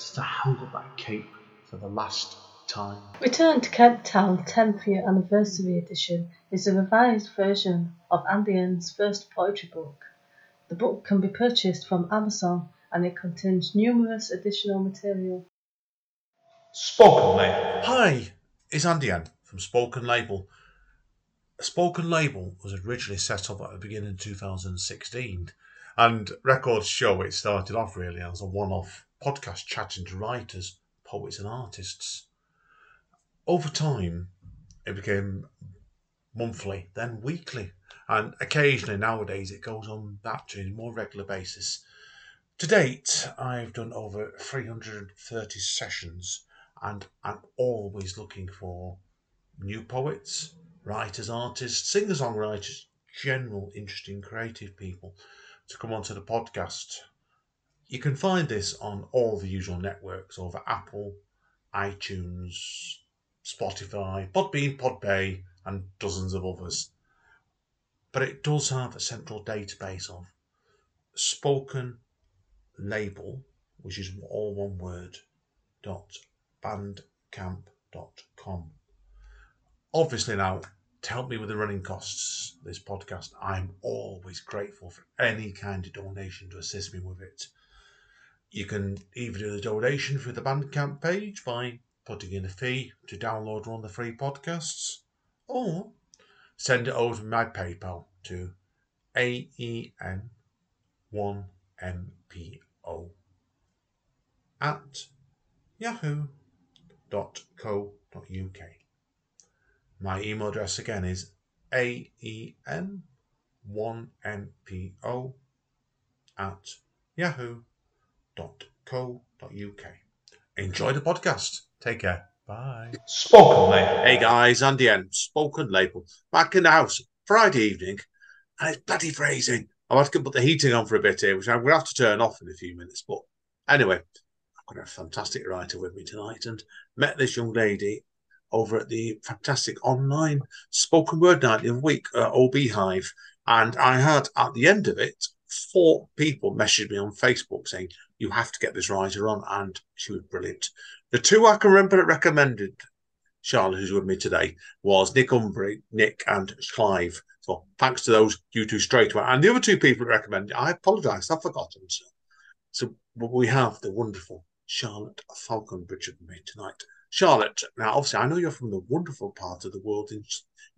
since I held up that cape for the last time. Return to Kent Town 10th Year Anniversary Edition is a revised version of Andy N's first poetry book. The book can be purchased from Amazon and it contains numerous additional material. Spoken Label. Hi, it's Andy N from Spoken Label. Spoken Label was originally set up at the beginning of 2016, and records show it started off really as a one off podcast chatting to writers, poets, and artists. Over time, it became monthly, then weekly, and occasionally nowadays it goes on that to a more regular basis. To date, I've done over 330 sessions, and I'm always looking for new poets, writers, artists, singer songwriters, general interesting creative people to come onto the podcast. You can find this on all the usual networks over Apple, iTunes, Spotify, Podbean, Podbay, and dozens of others. But it does have a central database of spoken label, which is all one word, dot bandcamp.com. Obviously, now to help me with the running costs this podcast, I'm always grateful for any kind of donation to assist me with it. You can either do the donation through the Bandcamp page by putting in a fee to download one of the free podcasts, or send it over to my PayPal to AEN1MPO at yahoo.co.uk. My email address again is aen1npo at yahoo.co.uk. Enjoy the podcast. Take care. Bye. Spoken label. Hey guys, Andy N, Spoken Label, back in the house Friday evening, and it's bloody freezing. I've had to put the heating on for a bit here, which I'm going to have to turn off in a few minutes. But anyway, I've got a fantastic writer with me tonight and met this young lady over at the fantastic online spoken word night the other week, uh, OB Hive. And I had at the end of it, four people messaged me on Facebook saying, You have to get this writer on. And she was brilliant. The two I can remember that recommended Charlotte, who's with me today, was Nick Umbry, Nick, and Clive. So thanks to those you two straight away. And the other two people that recommended, I apologise, I've forgotten. So, so we have the wonderful Charlotte Faulconbridge with me tonight. Charlotte, now obviously I know you're from the wonderful part of the world in,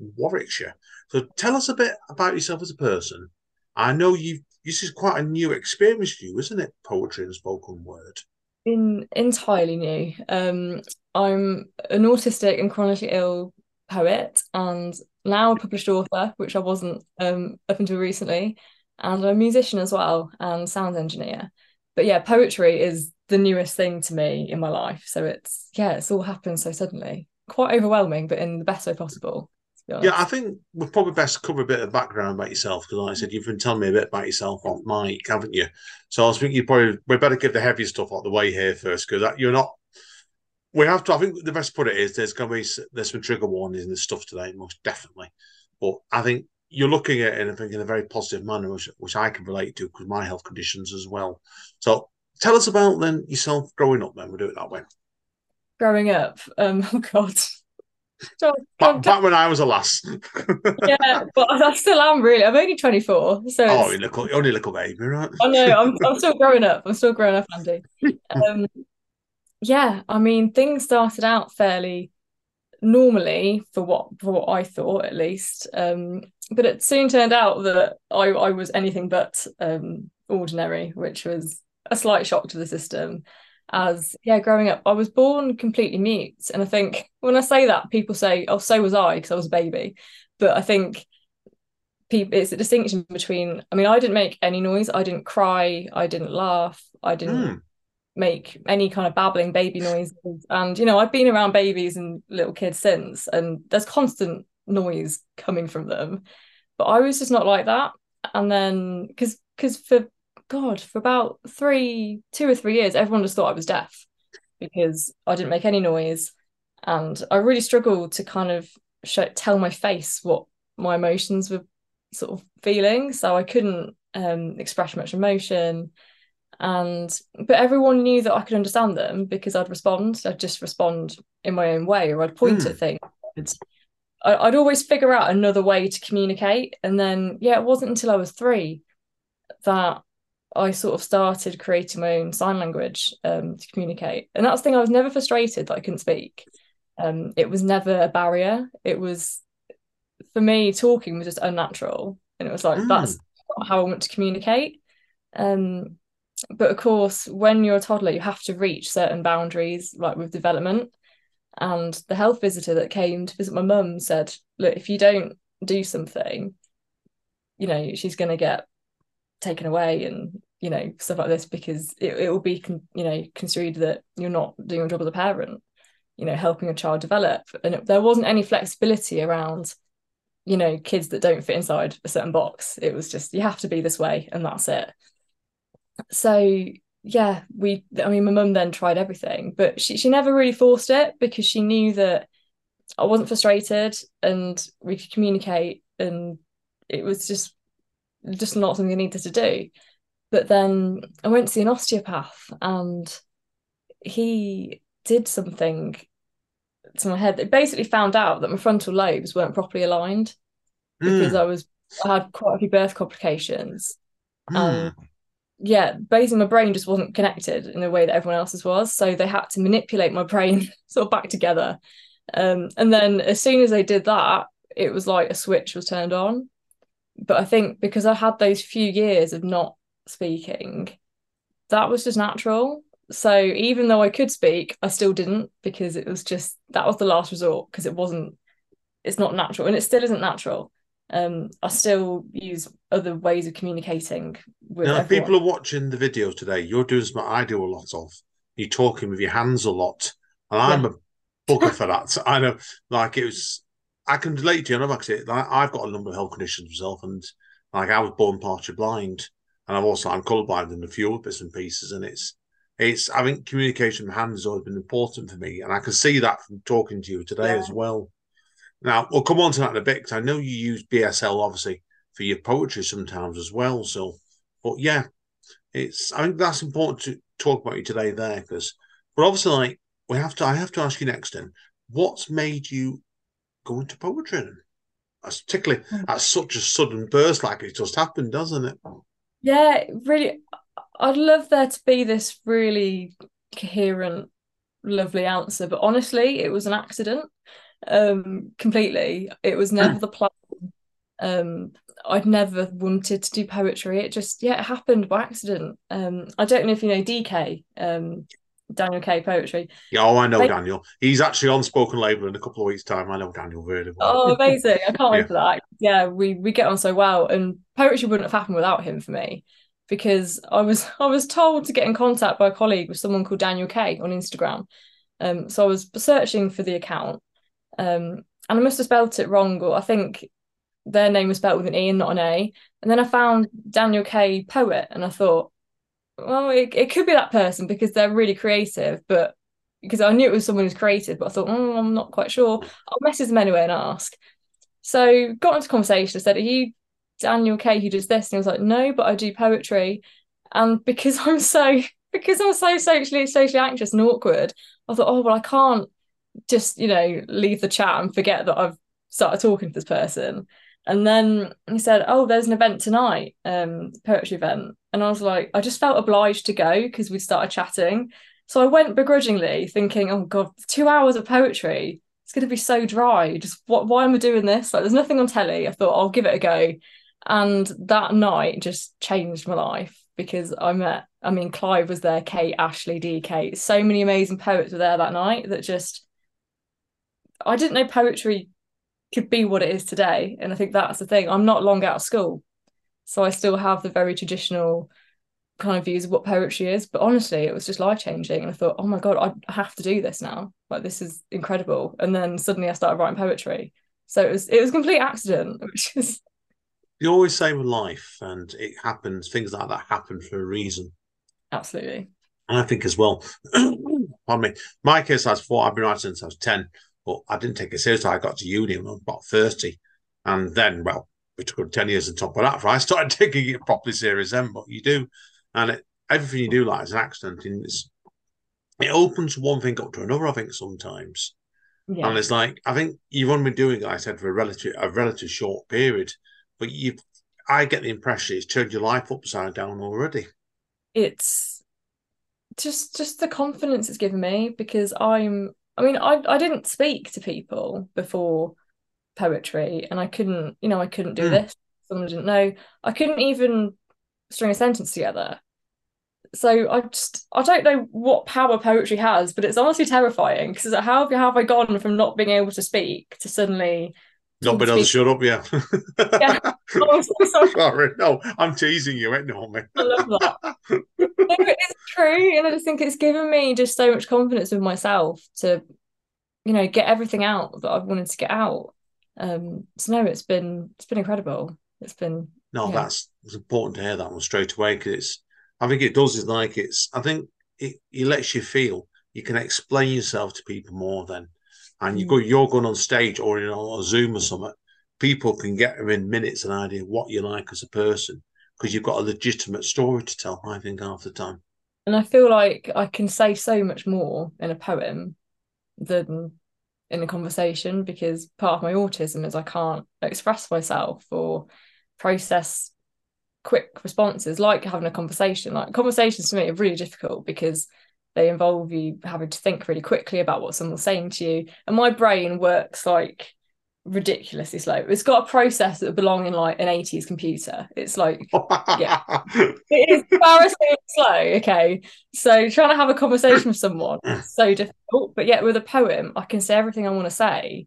in Warwickshire. So tell us a bit about yourself as a person. I know you this is quite a new experience for you, isn't it? Poetry and spoken word. in entirely new. Um, I'm an autistic and chronically ill poet, and now a published author, which I wasn't um, up until recently, and I'm a musician as well and sound engineer. But yeah, poetry is the newest thing to me in my life, so it's yeah, it's all happened so suddenly. Quite overwhelming, but in the best way possible. Honest. Yeah, I think we're probably best to cover a bit of background about yourself because, like I said, you've been telling me a bit about yourself off mic, haven't you? So I was thinking you probably we better give the heavy stuff out the way here first because you're not. We have to. I think the best put it is there's going to be there's some trigger warnings and stuff today, most definitely. But I think you're looking at it, I think, in a very positive manner, which, which I can relate to because my health conditions as well. So tell us about then yourself growing up. Then we'll do it that way. Growing up, um, oh god. So- Back, back when I was a lass. yeah, but I still am really. I'm only 24, so oh, you're little, you're only a little baby, right? I know I'm I'm still growing up. I'm still growing up, Andy. Um, yeah, I mean, things started out fairly normally for what for what I thought at least. Um, but it soon turned out that I I was anything but um ordinary, which was a slight shock to the system. As yeah, growing up, I was born completely mute, and I think when I say that, people say, "Oh, so was I," because I was a baby. But I think people it's a distinction between i mean i didn't make any noise i didn't cry i didn't laugh i didn't Hmm. make any kind of babbling baby noises. And you know, I've been around babies and little kids since, and there's constant noise coming from them. But I was just not like that. And then because because for God, for about three, two or three years, everyone just thought I was deaf because I didn't make any noise. And I really struggled to kind of show, tell my face what my emotions were sort of feeling. So I couldn't um, express much emotion. And but everyone knew that I could understand them because I'd respond. I'd just respond in my own way, or I'd point mm. at things. I'd always figure out another way to communicate. And then, yeah, it wasn't until I was three that I sort of started creating my own sign language um, to communicate. And that's the thing, I was never frustrated that I couldn't speak. Um, it was never a barrier. It was, for me, talking was just unnatural. And it was like, mm. that's not how I want to communicate. Um, but of course, when you're a toddler, you have to reach certain boundaries, like with development. And the health visitor that came to visit my mum said, Look, if you don't do something, you know, she's going to get taken away and, you know, stuff like this because it, it will be, con- you know, construed that you're not doing your job as a parent, you know, helping a child develop. And it, there wasn't any flexibility around, you know, kids that don't fit inside a certain box. It was just, you have to be this way and that's it. So yeah, we I mean my mum then tried everything, but she she never really forced it because she knew that I wasn't frustrated and we could communicate and it was just just not something I needed to do. But then I went to see an osteopath and he did something to my head that basically found out that my frontal lobes weren't properly aligned because mm. I was I had quite a few birth complications. Mm. Um, yeah, basically my brain just wasn't connected in the way that everyone else's was. So they had to manipulate my brain sort of back together. Um, and then as soon as they did that, it was like a switch was turned on. But I think because I had those few years of not speaking, that was just natural. So even though I could speak, I still didn't because it was just that was the last resort because it wasn't, it's not natural and it still isn't natural um, I still use other ways of communicating with now, people are watching the video today, you're doing something I do a lot of. You're talking with your hands a lot. And I'm yeah. a bugger for that. I know, like, it was, I can relate to you. I know, like, I've got a number of health conditions myself, and like, I was born partially blind, and I've also, I'm colourblind in a few other bits and pieces, and it's, it's, I think communication with hands has always been important for me, and I can see that from talking to you today yeah. as well. Now, we'll come on to that in a bit because I know you use BSL obviously for your poetry sometimes as well. So, but yeah, it's I think that's important to talk about you today there because, but obviously, like we have to, I have to ask you next. Then, what's made you go into poetry? particularly hmm. at such a sudden burst, like it just happened, doesn't it? Yeah, really. I'd love there to be this really coherent, lovely answer, but honestly, it was an accident um completely it was never the plan um I'd never wanted to do poetry it just yeah it happened by accident um I don't know if you know DK um Daniel K poetry. Yeah oh I know they... Daniel. He's actually on spoken label in a couple of weeks time. I know Daniel very well. Oh amazing. I can't wait yeah. for that. Yeah we we get on so well. And poetry wouldn't have happened without him for me because I was I was told to get in contact by a colleague with someone called Daniel K on Instagram. Um so I was searching for the account. Um, and I must have spelt it wrong, or I think their name was spelled with an E and not an A. And then I found Daniel K. Poet, and I thought, well, it, it could be that person because they're really creative, but because I knew it was someone who's creative, but I thought, oh, I'm not quite sure. I'll message them anyway and ask. So got into conversation. I said, Are you Daniel K who does this? And he was like, No, but I do poetry. And because I'm so because I'm so socially socially anxious and awkward, I thought, oh well, I can't just you know leave the chat and forget that I've started talking to this person. And then he said, "Oh, there's an event tonight, um, poetry event." And I was like, I just felt obliged to go because we started chatting. So I went begrudgingly, thinking, "Oh God, two hours of poetry. It's going to be so dry. Just what? Why am I doing this? Like, there's nothing on telly." I thought I'll give it a go, and that night just changed my life because I met. I mean, Clive was there, Kate, Ashley, DK. So many amazing poets were there that night that just I didn't know poetry could be what it is today. And I think that's the thing. I'm not long out of school. So I still have the very traditional kind of views of what poetry is. But honestly, it was just life changing. And I thought, oh my God, I have to do this now. Like this is incredible. And then suddenly I started writing poetry. So it was it was a complete accident, which is You always say with life, and it happens. Things like that happen for a reason. absolutely. And I think as well. pardon me. My case, I was four. I've been writing since I was ten, but I didn't take it seriously. I got to uni I was about thirty, and then, well, we took ten years on top of that. For I started taking it properly serious then. But you do, and it, everything you do like is an accident, and it's, it opens one thing up to another. I think sometimes. Yeah. And it's like I think you've only been doing it, like I said, for a relative a relative short period, but you I get the impression it's turned your life upside down already. it's just just the confidence it's given me because I'm I mean I I didn't speak to people before poetry and I couldn't you know I couldn't do Hmm. this someone didn't know I couldn't even string a sentence together so I just I don't know what power poetry has but it's honestly terrifying because how have, how have I gone from not being able to speak to suddenly Not being able to shut up yet. Yeah. oh, sorry Sorry, no, I'm teasing you, ignore me. I love that. no, true, and I just think it's given me just so much confidence with myself to, you know, get everything out that I've wanted to get out. Um, so no, it's been it's been incredible. It's been No, Yeah. that's it's important to hear that one straight away because it's. I think it does is like it's. I think it, it lets you feel you can explain yourself to people more then, and you Mm. go you're going on stage or you know on a Zoom or something. People can get in minutes an idea what you like as a person because you've got a legitimate story to tell. I think half the time. And I feel like I can say so much more in a poem than in a conversation because part of my autism is I can't express myself or process quick responses like having a conversation. Like conversations to me are really difficult because they involve you having to think really quickly about what someone's saying to you. And my brain works like ridiculously slow. It's got a process that would belong in like an 80s computer. It's like Yeah. it is embarrassingly slow. Okay. So trying to have a conversation with someone is so difficult. But yet with a poem, I can say everything I want to say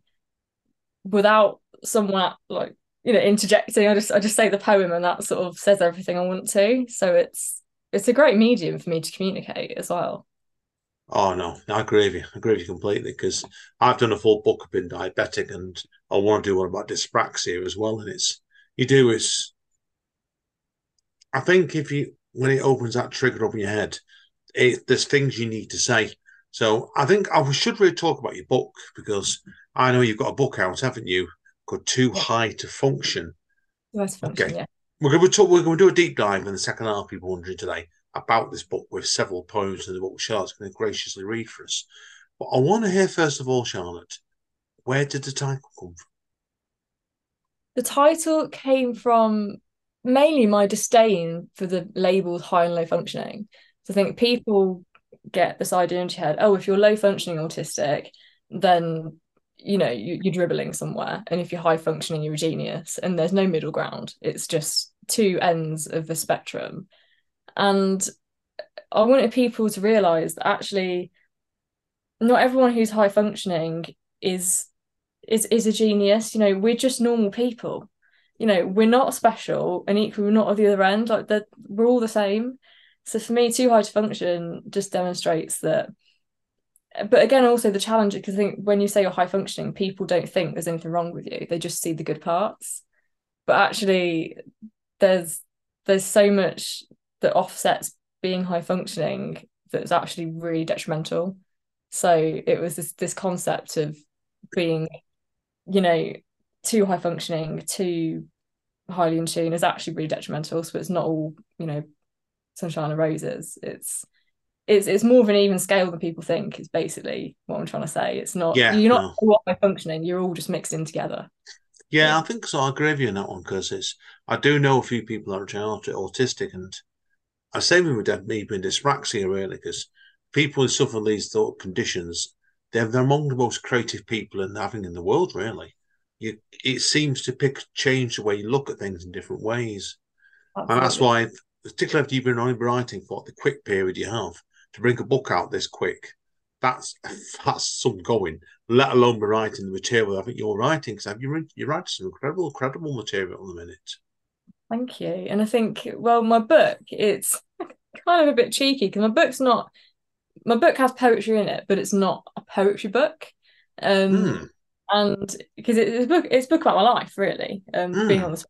without someone like, you know, interjecting. I just I just say the poem and that sort of says everything I want to. So it's it's a great medium for me to communicate as well. Oh no, I agree with you. I agree with you completely because I've done a full book up in diabetic, and I want to do one about dyspraxia as well. And it's you do is, I think if you when it opens that trigger up in your head, it, there's things you need to say. So I think I should really talk about your book because I know you've got a book out, haven't you? Called Too High to Function. Function, Okay. yeah. We're going to talk. We're going to do a deep dive in the second half. People wondering today about this book with several poems in the book. Charlotte's going to graciously read for us. But I want to hear first of all, Charlotte, where did the title come from? The title came from mainly my disdain for the labels high and low functioning. So I think people get this idea into your head, oh, if you're low functioning autistic, then you know you, you're dribbling somewhere, and if you're high functioning, you're a genius, and there's no middle ground. It's just two ends of the spectrum, and I wanted people to realize that actually, not everyone who's high functioning is is is a genius. You know, we're just normal people. You know, we're not special, and equally we're not at the other end. Like that, we're all the same. So for me, too high to function just demonstrates that. But again, also the challenge because I think when you say you're high functioning, people don't think there's anything wrong with you. They just see the good parts. But actually, there's there's so much that offsets being high functioning that's actually really detrimental. So it was this this concept of being, you know, too high functioning, too highly in tune is actually really detrimental. So it's not all, you know, sunshine and roses. It's it's it's more of an even scale than people think. Is basically what I'm trying to say. It's not Yeah, you're no. not all high functioning. You're all just mixed in together. Yeah, I think so. I agree with you on that one because it's. I do know a few people that are aut- autistic, and I say with that me being dyspraxia really because people who suffer these thought conditions, they're they're among the most creative people in having in the world. Really, you it seems to pick change the way you look at things in different ways. And that's why, particularly after you've been only writing for the quick period you have, to bring a book out this quick, that's that's some going. Let alone be writing the material I think you're writing, because you written- you write some incredible, incredible material in a minute. Thank you. And I think, well, my book, it's kind of a bit cheeky because my book's not my book has poetry in it, but it's not a poetry book. Um, Hmm. and because it, it's a book it's a book about my life really um Mm. being on this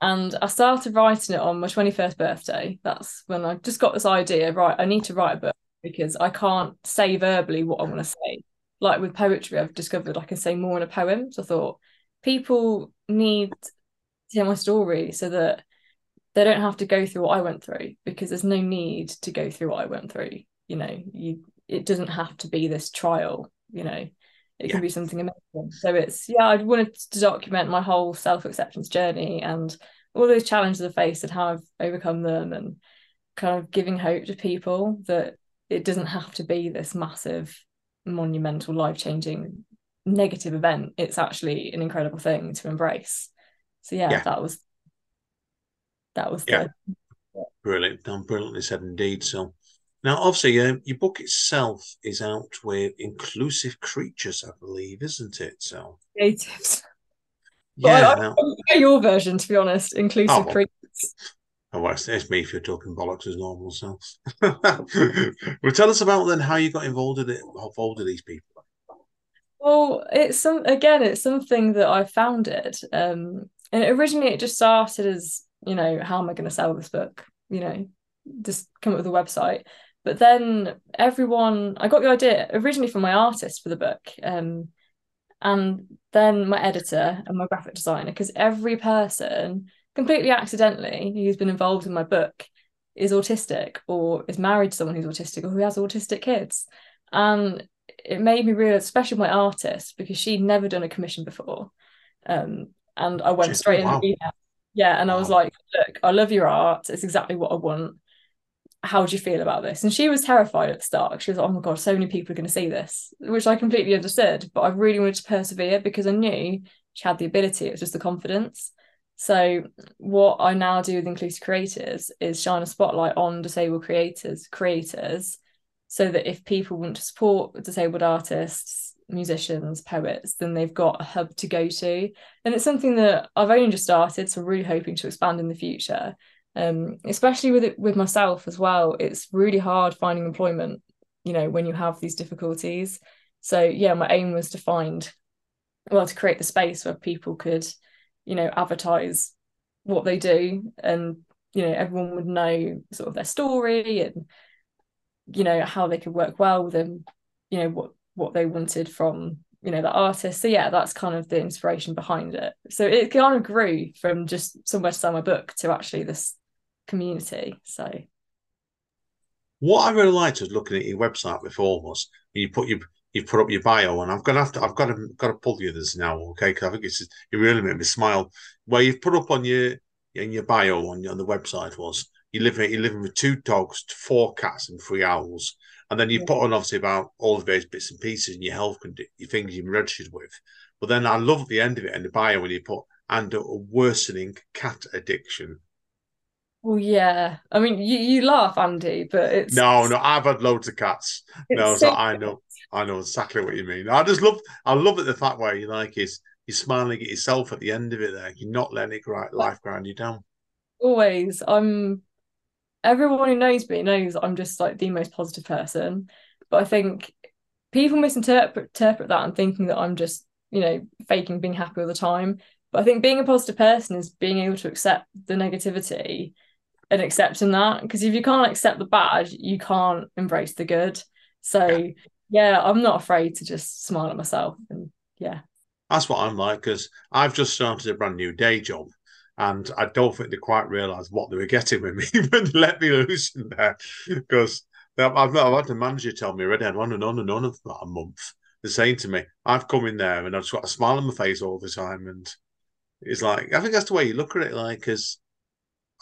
and I started writing it on my 21st birthday that's when I just got this idea right I need to write a book because I can't say verbally what I want to say like with poetry I've discovered I can say more in a poem so I thought people need hear my story so that they don't have to go through what I went through because there's no need to go through what I went through you know you it doesn't have to be this trial you know. It Yeah. can be something amazing. So it's yeah I wanted to document my whole self-acceptance journey and all those challenges I faced and how I've overcome them and kind of giving hope to people that it doesn't have to be this massive monumental life-changing negative event. It's actually an incredible thing to embrace so yeah, Yeah. that was that was Yeah. the Brilliant. Done brilliantly said indeed. So now, obviously, um, your book itself is out with Inclusive Creatures, I believe, isn't it? So creatives yeah. Now, your version to be honest inclusive Oh, well. creators oh, well, it's, it's me if you're talking bollocks as normal. So, well, tell us about then how you got involved in it, involved with these people. Well, it's some again, it's something that I founded. Um, and originally it just started as, you know, how am I going to sell this book? You know, just come up with a website. But then everyone, I got the idea originally from my artist for the book, um, and then my editor and my graphic designer, because every person, completely accidentally, who's been involved in my book is autistic or is married to someone who's autistic or who has autistic kids. And it made me realize, especially my artist, because she'd never done a commission before. Um, and I went Just- straight oh, wow. into email. Yeah, and I was like, look, I love your art. It's exactly what I want. How do you feel about this? And she was terrified at the start. She was like, oh my God, so many people are going to see this, which I completely understood. But I really wanted to persevere because I knew she had the ability. It was just the confidence. So what I now do with Inclusive Creatives is shine a spotlight on disabled creators, creators, so that if people want to support disabled artists, musicians, poets, then they've got a hub to go to. And it's something that I've only just started, so really hoping to expand in the future. Um, especially with it with myself as well. It's really hard finding employment, you know, when you have these difficulties. So yeah, my aim was to find well, to create the space where people could, you know, advertise what they do and you know everyone would know sort of their story and you know how they could work well with them you know what what they wanted from you know the artist so yeah that's kind of the inspiration behind it so it kind of grew from just somewhere to sell my book to actually this community so What I really liked was looking at your website before was you put your you put up your bio, and I'm gonna have to I've got to got to pull the others now, okay? Because I think it's it really made me smile. Where you've put up on your in your bio on on the website was you live you're living with two dogs, four cats, and three owls, and then you put on obviously about all the various bits and pieces and your health condi- your things you're registered with. But then I love at the end of it in the bio when you put and a worsening cat addiction. well yeah i mean you, you laugh andy but it's No, no, I've had loads of cats. No, so I know, I know exactly what you mean. I just love, I love it the fact where you like is you're smiling at yourself at the end of it. There, you're not letting it grind, life grind you down. always i'm everyone who knows me knows i'm just like the most positive person but i think people misinterpret interpret that and thinking that i'm just you know faking being happy all the time but i think being a positive person is being able to accept the negativity and accepting that because if you can't accept the bad you can't embrace the good. So yeah. i'm not afraid to just smile at myself and yeah. That's what I'm like because I've just started a brand new day job, and I don't think they quite realised what they were getting with me when they let me loose in there. Because I've, I've had the manager tell me already, I'd on and on and on for about a month. They're saying to me, I've come in there and I've just got a smile on my face all the time, and it's like I think that's the way you look at it. Like, because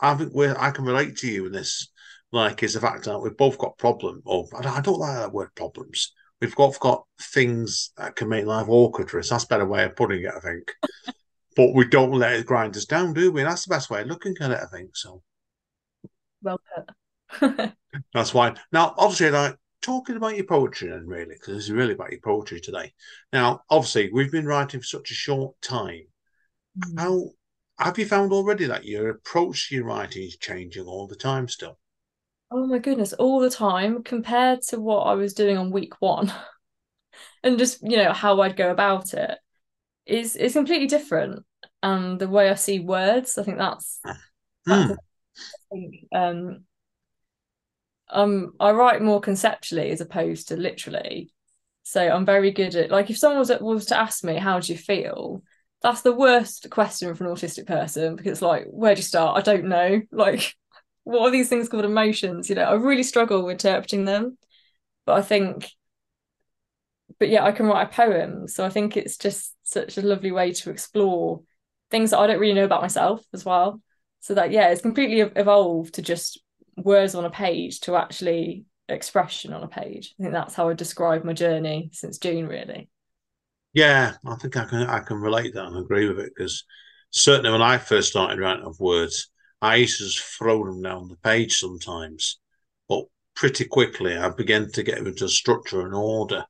I think we're I can relate to you in this. Like, is the fact that we've both got problem, or I don't like that word problems. We've both got things that can make life awkward for us. That's a better way of putting it, I think. But we don't let it grind us down, do we? And that's the best way of looking at it, I think. So well put that's why. Now, obviously, like talking about your poetry, then really, because this is really about your poetry today. Now, obviously, we've been writing for such a short time. Mm. How have you found already that your approach to your writing is changing all the time still? Oh my goodness, all the time compared to what I was doing on week one and just, you know, how I'd go about it is is completely different. And the way I see words, I think that's, that's Mm. I think, um um I write more conceptually as opposed to literally. So I'm very good at like if someone was was to ask me how do you feel, that's the worst question for an autistic person because like where do you start? I don't know. Like what are these things called emotions? You know, I really struggle with interpreting them. But I think but yeah, I can write a poem. So I think it's just such a lovely way to explore things that I don't really know about myself as well. So that yeah, it's completely evolved to just words on a page to actually expression on a page. I think that's how I describe my journey since June, really. Yeah, I think I can I can relate that and agree with it because certainly when I first started writing of words, I used to just throw them down the page sometimes, but pretty quickly I began to get into structure and order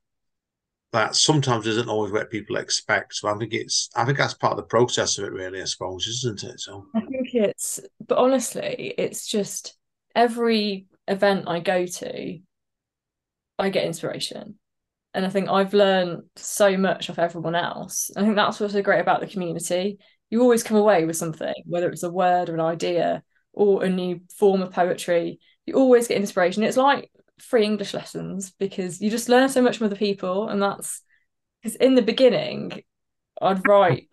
that sometimes isn't always what people expect. So I think it's I think that's part of the process of it, really. I suppose, isn't it? So I think it's, but honestly, it's just every event I go to, I get inspiration. And I think I've learned so much of everyone else. I think that's what's so great about the community. You always come away with something, whether it's a word or an idea or a new form of poetry. You always get inspiration. It's like free English lessons because you just learn so much from other people. And that's because in the beginning, I'd write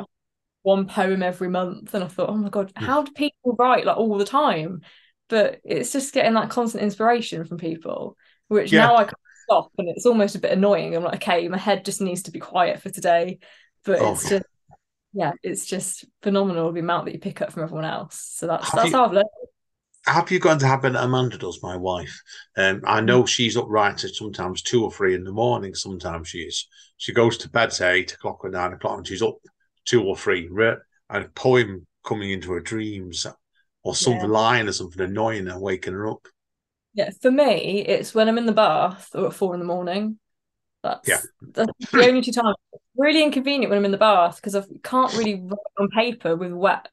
one poem every month. And I thought, oh my God, how do people write like all the time? But it's just getting that constant inspiration from people, which Yeah. now I can stop and it's almost a bit annoying. I'm like, okay, my head just needs to be quiet for today. But Oh, it's yeah. just yeah, it's just phenomenal the amount that you pick up from everyone else. So that's Have that's you- how I've learned. Have you got to happen? Amanda does, my wife? Um, I know she's up right at sometimes two or three in the morning. Sometimes she is. She goes to bed say eight o'clock or nine o'clock, and she's up two or three. Re- and a poem coming into her dreams, or some Yeah. line or something annoying her, waking her up. Yeah, for me, it's when I'm in the bath or at four in the morning. That's Yeah. that's the only two times. Really inconvenient when I'm in the bath because I can't really write on paper with wet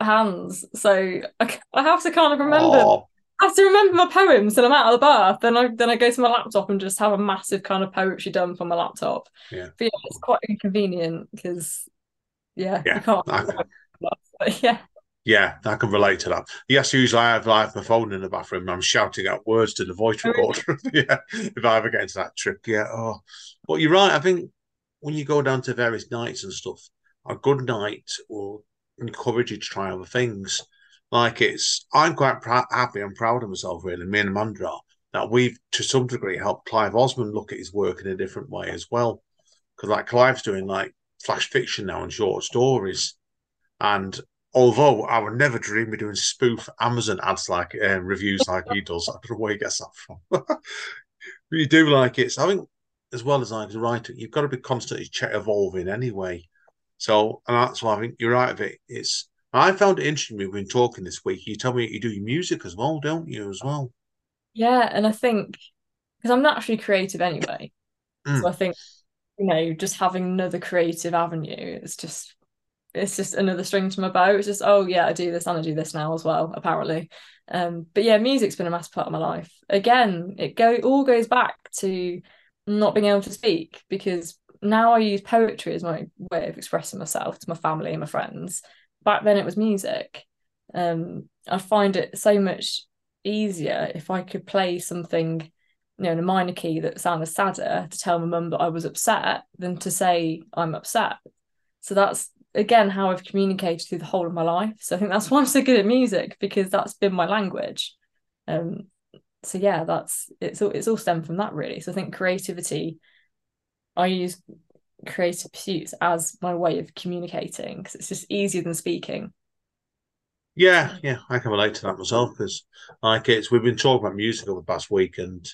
hands. So I, I have to kind of remember. Oh, I have to remember my poems and I'm out of the bath. Then I then I go to my laptop and just have a massive kind of poetry dump on my laptop. Yeah. But yeah, it's quite inconvenient because yeah, Yeah, you can't. I- But yeah. yeah, I can relate to that. Yes, usually I have like my phone in the bathroom and I'm shouting out words to the voice Oh, recorder. yeah, if I ever get into that trip, yeah. Oh, but you're right. I think when you go down to various nights and stuff, a good night will encourage you to try other things. Like it's, I'm quite prou- happy and proud of myself, really. Me and Amanda that we've to some degree helped Clive Osmond look at his work in a different way as well. Because like Clive's doing like flash fiction now and short stories, and although I would never dream of doing spoof Amazon ads like um, reviews like he does, I don't know where he gets that from. but you do like it. So I think as well as like a writer, you've got to be constantly evolving anyway. So and that's why I think you're right of it. It's I found it interesting. We've been talking this week. You tell me you do your music as well, don't you? As well. Yeah, and I think because I'm naturally creative anyway, Mm. so I think you know just having another creative avenue is just it's just another string to my bow. It's just oh yeah, I do this and I do this now as well apparently. Um, but yeah, music's been a massive part of my life. Again, it go all goes back to not being able to speak because now I use poetry as my way of expressing myself to my family and my friends. Back then it was music. Um, I find it so much easier if I could play something, you know, in a minor key that sounded sadder to tell my mum that I was upset than to say I'm upset. So that's again how I've communicated through the whole of my life. So I think that's why I'm so good at music because that's been my language. Um, so yeah, that's it's all it's all stemmed from that really. So I think creativity, I use creative pursuits as my way of communicating because it's just easier than speaking. Yeah, yeah, I can relate to that myself because, like, it's we've been talking about music over the past week, and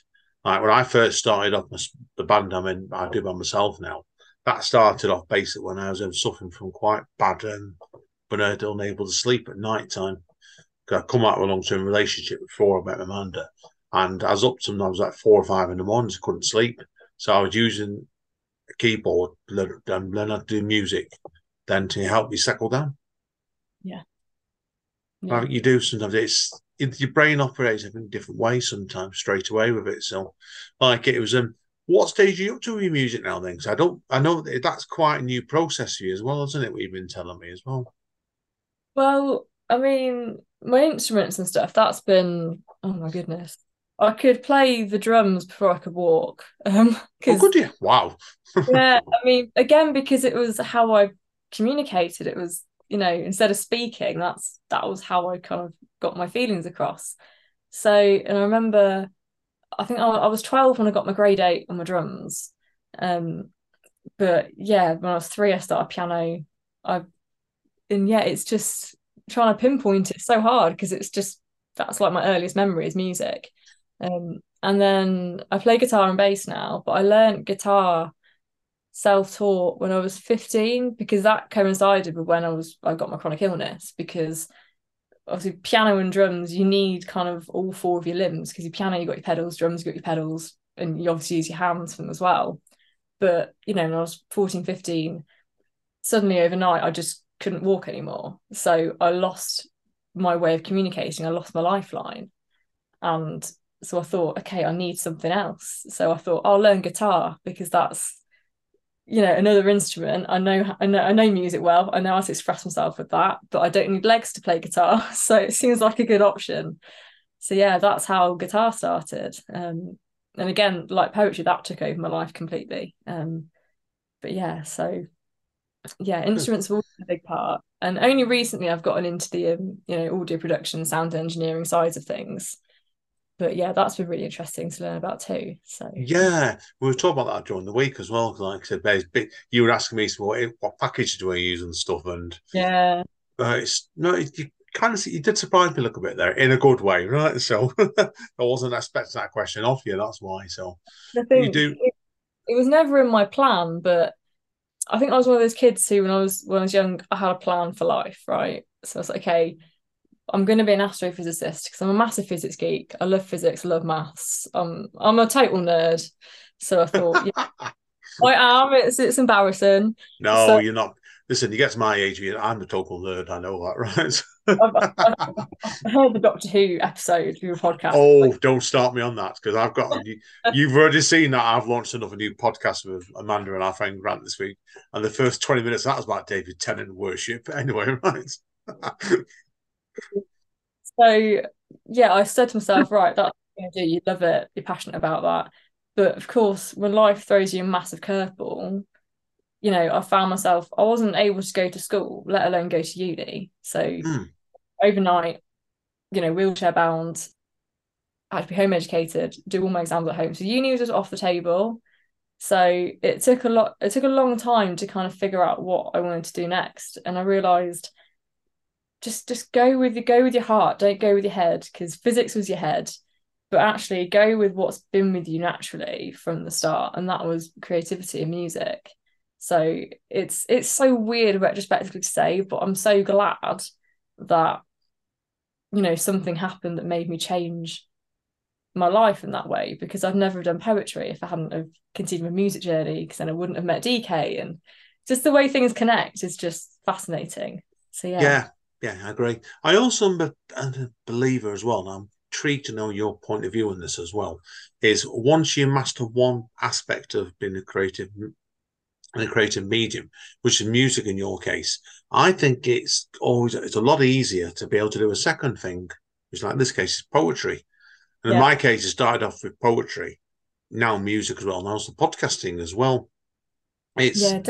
like when I first started off my, the band I'm in, I do by myself now. That started off basically when I was um, suffering from quite bad um, burnout, unable to sleep at night time. I come out of a long term relationship before I met Amanda, and I was up sometimes like four or five in the mornings, couldn't sleep. So I was using a keyboard learn- and learn how to do music, then to help me settle down. Yeah. I think you do sometimes. It's it, your brain operates in different ways sometimes straight away with it. So, like it was um, what stage are you up to with your music now? Then, because I don't, I know that that's quite a new process for you as well, isn't it? What you've been telling me as well. Well, I mean, my instruments and stuff. That's been oh my goodness. I could play the drums before I could walk. Um, oh, could you? Wow. yeah, I mean, again, because it was how I communicated. It was, you know, instead of speaking, that's that was how I kind of got my feelings across. So, and I remember, I think I, I was twelve when I got my grade eight on my drums. Um, but yeah, when I was three, I started piano. I, and yeah, it's just trying to pinpoint it so hard because it's just that's like my earliest memory is music. Um, and then I play guitar and bass now, but I learned guitar self-taught when I was 15 because that coincided with when I was I got my chronic illness because obviously piano and drums you need kind of all four of your limbs because your piano you got your pedals drums you got your pedals and you obviously use your hands for them as well. But you know when I was 14 15 suddenly overnight I just couldn't walk anymore. So I lost my way of communicating I lost my lifeline. And so I thought, okay, I need something else. So I thought I'll learn guitar because that's, you know, another instrument. I know, I know, I know music well. I know how to express myself with that, but I don't need legs to play guitar. So it seems like a good option. So yeah, that's how guitar started. Um, and again, like poetry, that took over my life completely. Um, but yeah, so yeah, instruments were a big part. And only recently I've gotten into the um, you know audio production, sound engineering sides of things but yeah, that's been really interesting to learn about too. So yeah, we were talking about that during the week as well. Like I said, you were asking me what what package do I use and stuff, and yeah, uh, it's no, you kind of you did surprise me a little bit there in a good way, right? So I wasn't expecting that question off you. That's why. So you do. It, it was never in my plan, but I think I was one of those kids who, when I was when I was young, I had a plan for life, right? So I was like, okay, I'm going to be an astrophysicist because I'm a massive physics geek. I love physics, I love maths. Um, I'm a total nerd. So I thought, yeah, I am. It's it's embarrassing. No, so, you're not. Listen, you get to my age, I'm a total nerd. I know that, right? I've, heard the Doctor Who episode of your podcast. Oh, like, don't start me on that because I've got you, you've already seen that I've launched another new podcast with Amanda and our friend Grant this week, and the first twenty minutes that was about David Tennant worship. Anyway, right? So yeah, I said to myself, right, that's what you do. You love it. You're passionate about that. But of course, when life throws you a massive curveball, you know, I found myself I wasn't able to go to school, let alone go to uni. So mm. overnight, you know, wheelchair bound, I had to be home educated, do all my exams at home. So uni was just off the table. So it took a lot. It took a long time to kind of figure out what I wanted to do next, and I realized just just go with your go with your heart. Don't go with your head because physics was your head. But actually go with what's been with you naturally from the start and that was creativity and music. So it's it's so weird retrospectively to say but i'm so glad that you know something happened that made me change my life in that way because i've never done poetry if i hadn't have continued my music journey because then i wouldn't have met dk and just the way things connect is just fascinating. So yeah. Yeah yeah, I agree. I also am a, believer as well, and I'm intrigued to know your point of view on this as well. Is once you master one aspect of being a creative in a creative medium, which is music in your case, I think it's always it's a lot easier to be able to do a second thing, which like in this case is poetry. And yeah. in my case, it started off with poetry, now music as well, and also podcasting as well. It's yeah,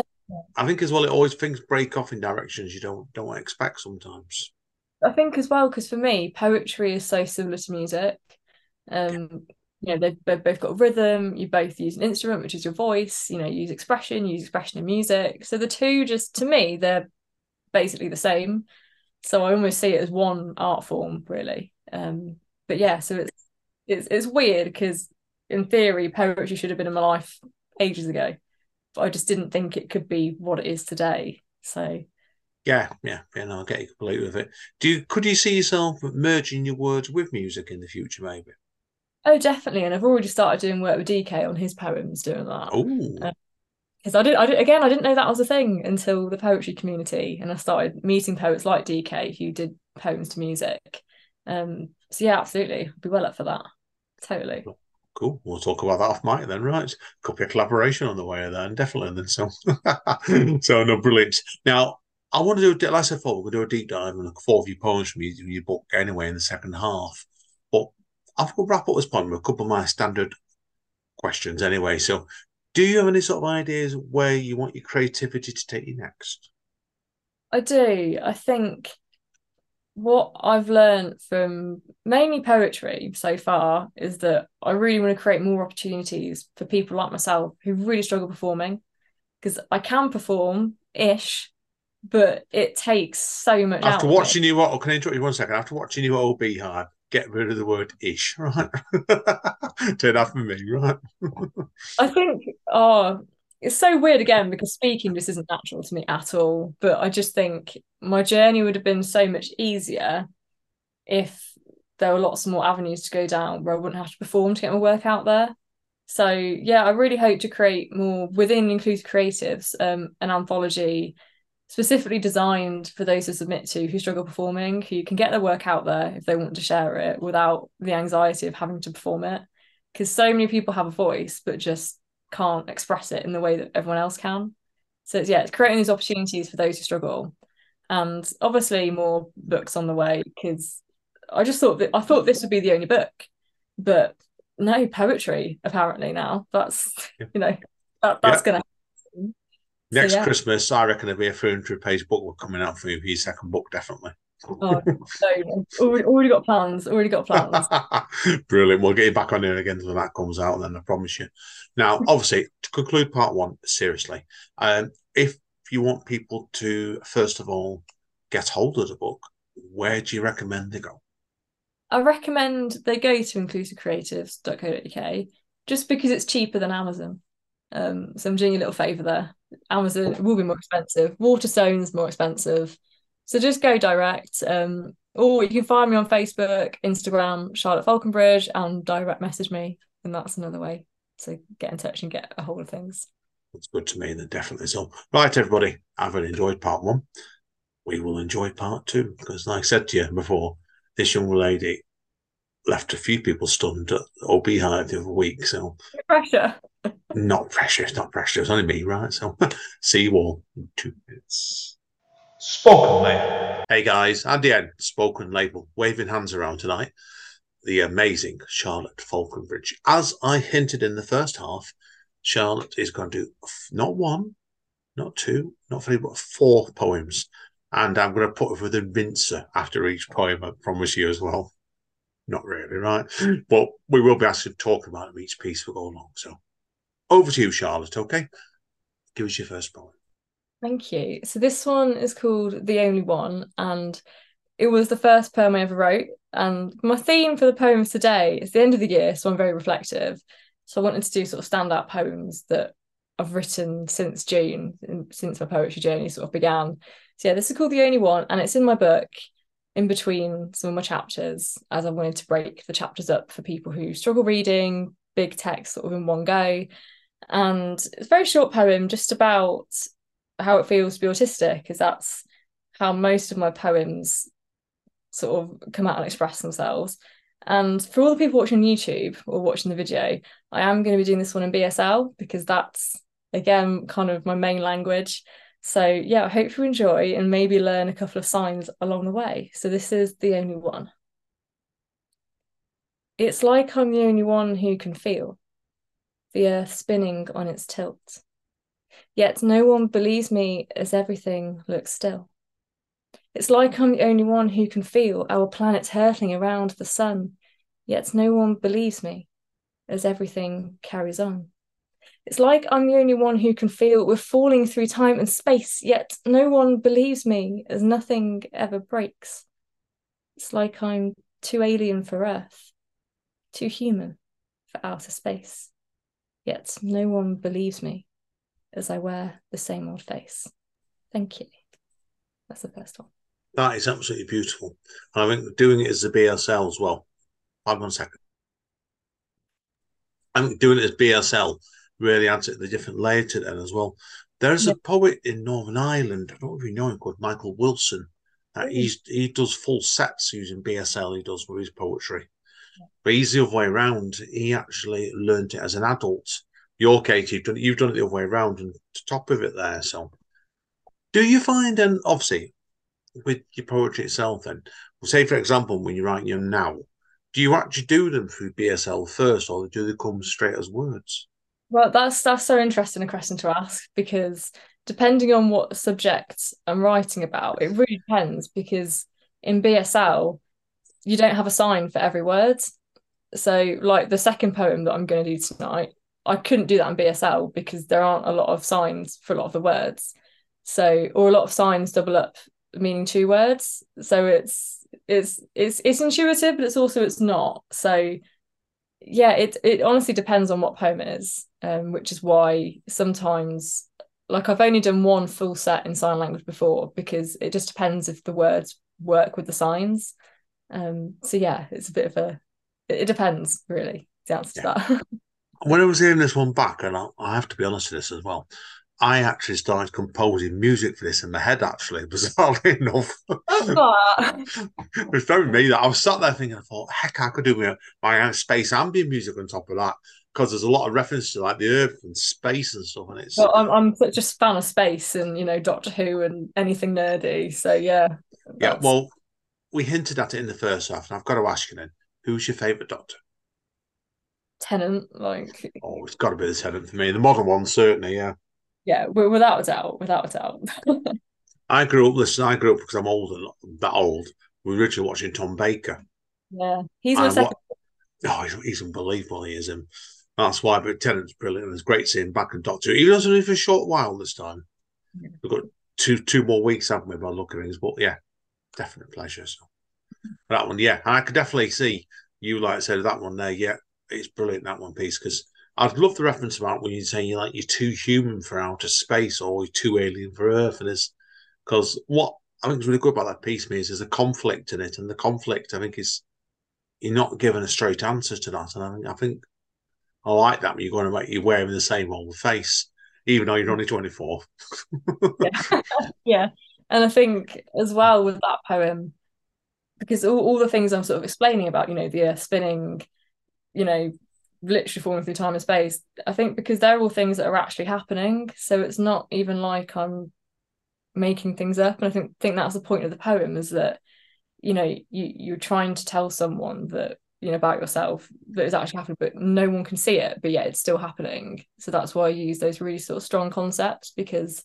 I think as well, it always things break off in directions you don't don't expect sometimes. I think as well because for me, poetry is so similar to music. Um, you know, they've, they've both got rhythm. You both use an instrument, which is your voice. You know, use expression, use expression in music. So the two, just to me, they're basically the same. So I almost see it as one art form, really. Um, but yeah, so it's it's it's weird because in theory, poetry should have been in my life ages ago but I just didn't think it could be what it is today. So yeah, yeah, yeah. No, I get you completely with it. Do you could you see yourself merging your words with music in the future, maybe? Oh, definitely. And I've already started doing work with DK on his poems, doing that. Oh. because I did, I did again. I didn't know that was a thing until the poetry community, and I started meeting poets like DK who did poems to music. Um, so yeah, absolutely, I'd be well up for that. Totally. Cool. We'll talk about that off mic then, right? Could be a collaboration on the way there, and definitely. Then so, so no, brilliant. Now, I want to do, like I said before, we'll do a deep dive on four of your poems from your, your book anyway in the second half. But to wrap up this point with a couple of my standard questions anyway. So, do you have any sort of ideas where you want your creativity to take you next? I do. I think what I've learned from mainly poetry so far is that I really want to create more opportunities for people like myself who really struggle performing because I can perform ish, but it takes so much. After watching you, what? Can I interrupt you one second? After watching you OB hard, get rid of the word ish, right? Turn that for me, right? I think, oh, it's so weird again because speaking just isn't natural to me at all. But I just think my journey would have been so much easier if there were lots more avenues to go down where I wouldn't have to perform to get my work out there. So yeah, I really hope to create more within Inclusive Creatives, um, an anthology specifically designed for those to submit to who struggle performing, who can get their work out there if they want to share it without the anxiety of having to perform it. Because so many people have a voice, but just can't express it in the way that everyone else can. So it's, yeah, it's creating these opportunities for those who struggle, and obviously more books on the way. Because I just thought that I thought this would be the only book, but no poetry apparently now. That's you know that that's yeah. gonna. Next so, yeah. Christmas, I reckon there'll be a 300 page book coming out for you for your second book, definitely. Oh, no, already, already got plans. Already got plans. Brilliant. We'll get you back on here again when that comes out, then I promise you. Now, obviously, to conclude part one, seriously, um, if you want people to first of all get hold of the book, where do you recommend they go? I recommend they go to inclusivecreatives.co.uk just because it's cheaper than Amazon. Um, so I'm doing a little favour there. Amazon will be more expensive. Waterstone's more expensive. So just go direct. Um, or you can find me on Facebook, Instagram, Charlotte Faulconbridge, and direct message me. And that's another way to get in touch and get a hold of things. That's good to me, then definitely. So, right, everybody, I've enjoyed part one. We will enjoy part two because, like I said to you before, this young lady left a few people stunned at OB Hive the other week. So, pressure. not pressure. It's not pressure. It's only me, right? So, see you all in two minutes. Spoken Label. Hey guys, Andy N, Spoken Label, waving hands around tonight. The amazing Charlotte Faulconbridge. As I hinted in the first half, Charlotte is going to do not one, not two, not three, but four poems. And I'm going to put her with a rinser after each poem, I promise you as well. Not really, right? Mm. But we will be asked to talk about each piece we go along. So over to you, Charlotte, okay? Give us your first poem. Thank you. So this one is called The Only One, and it was the first poem I ever wrote. And my theme for the poems today is the end of the year, so I'm very reflective. So I wanted to do sort of standout poems that I've written since June, since my poetry journey sort of began. So yeah, this is called The Only One, and it's in my book in between some of my chapters, as I wanted to break the chapters up for people who struggle reading big text sort of in one go. And it's a very short poem, just about how it feels to be autistic because that's how most of my poems sort of come out and express themselves. And for all the people watching YouTube or watching the video, I am going to be doing this one in BSL because that's again kind of my main language. So yeah, I hope you enjoy and maybe learn a couple of signs along the way. So this is the only one. It's like I'm the only one who can feel the earth spinning on its tilt. Yet no one believes me as everything looks still. It's like I'm the only one who can feel our planet hurtling around the sun, yet no one believes me as everything carries on. It's like I'm the only one who can feel we're falling through time and space, yet no one believes me as nothing ever breaks. It's like I'm too alien for Earth, too human for outer space, yet no one believes me as I wear the same old face. Thank you. That's the first one. That is absolutely beautiful. And I think doing it as a BSL as well. Hold on a second. I think doing it as BSL really adds the different layer to it as well. There's yeah. a poet in Northern Ireland, I don't know if you know him, called Michael Wilson. Uh, he's he does full sets using BSL. He does with his poetry, but he's the other way around. He actually learned it as an adult. Your Kate, you've done you've done it the other way around, and to top of it there. So, do you find and obviously with your poetry itself, then, say for example, when you're writing them now, do you actually do them through BSL first, or do they come straight as words? Well, that's that's so interesting a question to ask because depending on what subject I'm writing about, it really depends because in BSL you don't have a sign for every word. So, like the second poem that I'm going to do tonight, I couldn't do that in BSL because there aren't a lot of signs for a lot of the words. So, or a lot of signs double up meaning two words. So it's it's it's it's intuitive, but it's also it's not. So yeah, it it honestly depends on what poem it is, um, which is why sometimes like I've only done one full set in sign language before because it just depends if the words work with the signs. Um, so yeah, it's a bit of a it, it depends really. The answer yeah. to that. when I was hearing this one back, and I, I have to be honest with this as well, I actually started composing music for this in my head, actually, bizarrely enough. it was very me that I was sat there thinking, I thought, heck, I could do my, my space ambient music on top of that because there's a lot of reference to like the earth and space and stuff. And it's well, I'm, I'm just fan of space and, you know, Doctor Who and anything nerdy. So, yeah. That's... Yeah, well, we hinted at it in the first half, and I've got to ask you then, who's your favourite Doctor? Tennant, like. Oh, it's got to be the Tennant for me. The modern one, certainly, yeah yeah, without a doubt, without a doubt. I grew up. Listen, I grew up because I'm older, that old. We were originally watching Tom Baker. Yeah, he's my second. What, oh, he's, he's, unbelievable. He is him. That's why. But Tennant's brilliant. It's great seeing back in Doctor. Even though it's only for a short while this time. Yeah. We've got two two more weeks, haven't we? By looking at things, but yeah, definite pleasure. So that one, yeah, I could definitely see you like said that one there. Yeah, it's brilliant that one piece because I'd love the reference about when you say you're like you're too human for outer space or you're too alien for Earth, and it's because what I think is really good about that piece is there's a conflict in it, and the conflict I think is you're not given a straight answer to that, and I think I think I like that when you're going to make you wearing the same old face, even though you're only 24. yeah. yeah, and I think as well with that poem, because all, all the things I'm sort of explaining about, you know, the Earth spinning, you know, literally falling through time and space. I think because they're all things that are actually happening. So it's not even like I'm making things up. And I think think that's the point of the poem is that, you know, you you're trying to tell someone that, you know, about yourself that is actually happening, but no one can see it, but yet it's still happening. So that's why I use those really sort of strong concepts because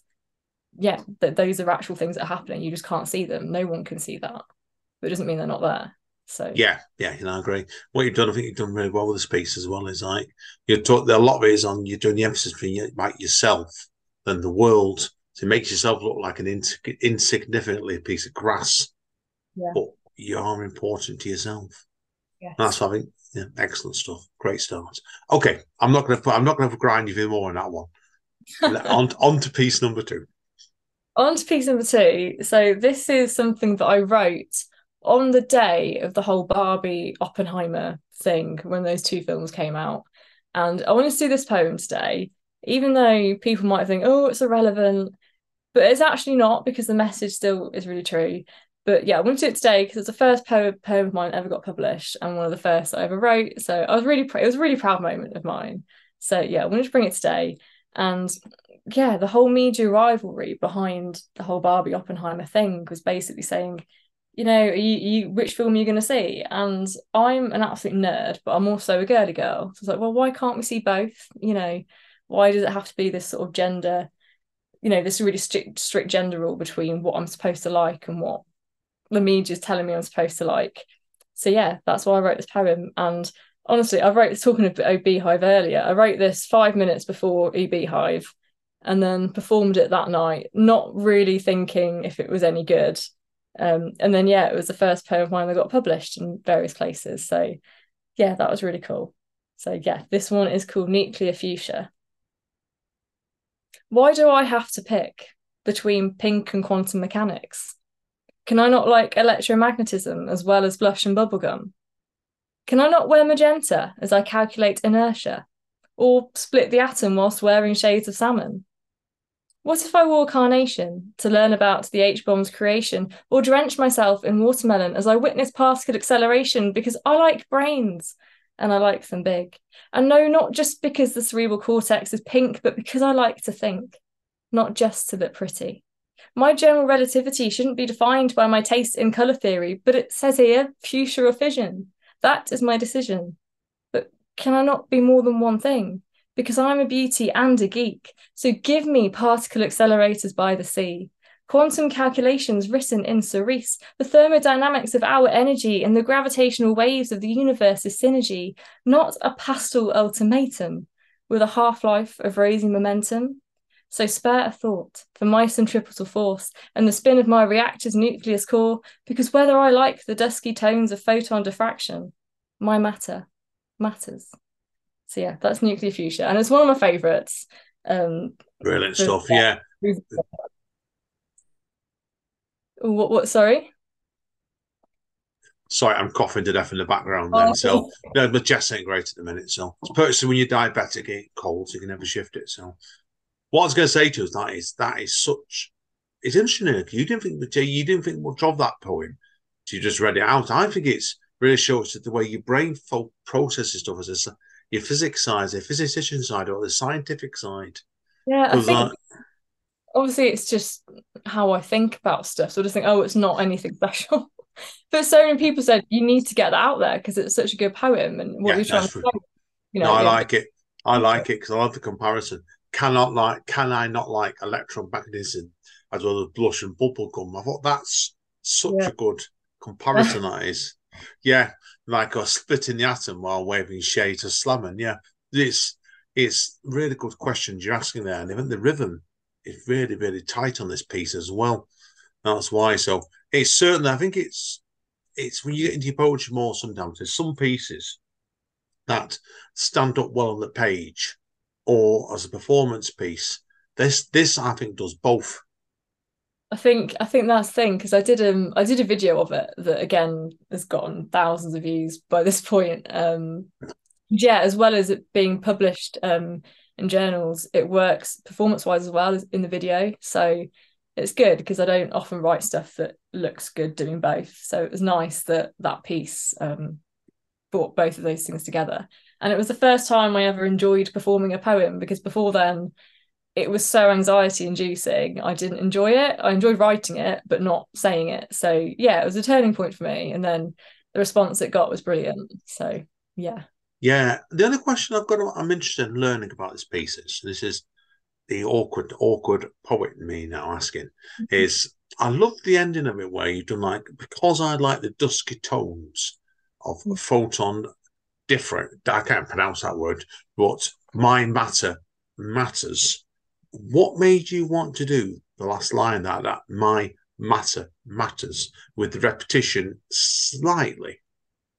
yeah, that those are actual things that are happening. You just can't see them. No one can see that. But it doesn't mean they're not there. So yeah, yeah, you know, I agree. What you've done, I think you've done really well with this piece as well. Is like you're taught a lot of it is on you're doing the emphasis for about yourself than the world. So it makes yourself look like an ins- insignificantly piece of grass, yeah. but you are important to yourself. Yes. That's what I think. Yeah, excellent stuff. Great start. Okay, I'm not going to. I'm not going to grind you more on that one. on, on to piece number two. On to piece number two. So this is something that I wrote on the day of the whole Barbie Oppenheimer thing when those two films came out. And I wanted to do this poem today, even though people might think, oh, it's irrelevant, but it's actually not because the message still is really true. But yeah, I wanted to it today because it's the first poem, poem of mine ever got published and one of the first I ever wrote. So I was really, pr- it was a really proud moment of mine. So yeah, I wanted to bring it today. And yeah, the whole media rivalry behind the whole Barbie Oppenheimer thing was basically saying, you know, you, you which film are you going to see? And I'm an absolute nerd, but I'm also a girly girl. So it's like, well, why can't we see both? You know, why does it have to be this sort of gender, you know, this really strict strict gender rule between what I'm supposed to like and what the media is telling me I'm supposed to like? So yeah, that's why I wrote this poem. And honestly, I wrote this talking about Beehive earlier. I wrote this five minutes before E Beehive and then performed it that night, not really thinking if it was any good um, and then yeah, it was the first poem of mine that got published in various places. So yeah, that was really cool. So yeah, this one is called Nuclear Fuchsia. Why do I have to pick between pink and quantum mechanics? Can I not like electromagnetism as well as blush and bubblegum? Can I not wear magenta as I calculate inertia? Or split the atom whilst wearing shades of salmon? What if I wore carnation to learn about the H bomb's creation, or drench myself in watermelon as I witness particle acceleration because I like brains and I like them big? And no, not just because the cerebral cortex is pink, but because I like to think, not just to look pretty. My general relativity shouldn't be defined by my taste in colour theory, but it says here fuchsia or fission. That is my decision. But can I not be more than one thing? Because I'm a beauty and a geek. So give me particle accelerators by the sea, quantum calculations written in cerise, the thermodynamics of our energy and the gravitational waves of the universe's synergy, not a pastel ultimatum with a half life of raising momentum. So spare a thought for my centripetal force and the spin of my reactor's nucleus core, because whether I like the dusky tones of photon diffraction, my matter matters. So yeah, that's nuclear fuchsia, and it's one of my favourites. Um, Brilliant stuff. Yeah. What? What? Sorry. Sorry, I'm coughing to death in the background. Then, oh, so no, the chest ain't great at the minute. So it's when you're diabetic, it cold, so you can never shift it. So what I was going to say to us that is that is such. It's interesting. You didn't think you didn't think much of that poem. So You just read it out. I think it's really shows that the way your brain processes stuff is your physics side, the physician side, or the scientific side. Yeah, I think that... obviously it's just how I think about stuff. So I just think, oh, it's not anything special. but so many people said you need to get that out there because it's such a good poem and what yeah, you're trying to say. You know, no, I yeah. like it. I like it because I love the comparison cannot like can I not like electromagnetism as well as blush and bubble gum? I thought that's such yeah. a good comparison that is. Yeah, like a splitting the atom while waving shade to slamming. Yeah. It's it's really good questions you're asking there. And even the rhythm is really, really tight on this piece as well. That's why. So it's certainly I think it's it's when you get into your poetry more sometimes there's some pieces that stand up well on the page or as a performance piece. This this I think does both. I think I think that's the thing because I did um I did a video of it that again has gotten thousands of views by this point. Um yeah, as well as it being published um in journals, it works performance wise as well in the video. So it's good because I don't often write stuff that looks good doing both. So it was nice that that piece um brought both of those things together. And it was the first time I ever enjoyed performing a poem because before then it was so anxiety inducing. I didn't enjoy it. I enjoyed writing it, but not saying it. So yeah, it was a turning point for me. And then the response it got was brilliant. So yeah. Yeah. The other question I've got, I'm interested in learning about this piece. pieces. This is the awkward, awkward poet me now asking mm-hmm. is I love the ending of it where you've done like because I like the dusky tones of mm-hmm. photon different. I can't pronounce that word, but my matter matters. What made you want to do the last line that that my matter matters with the repetition slightly?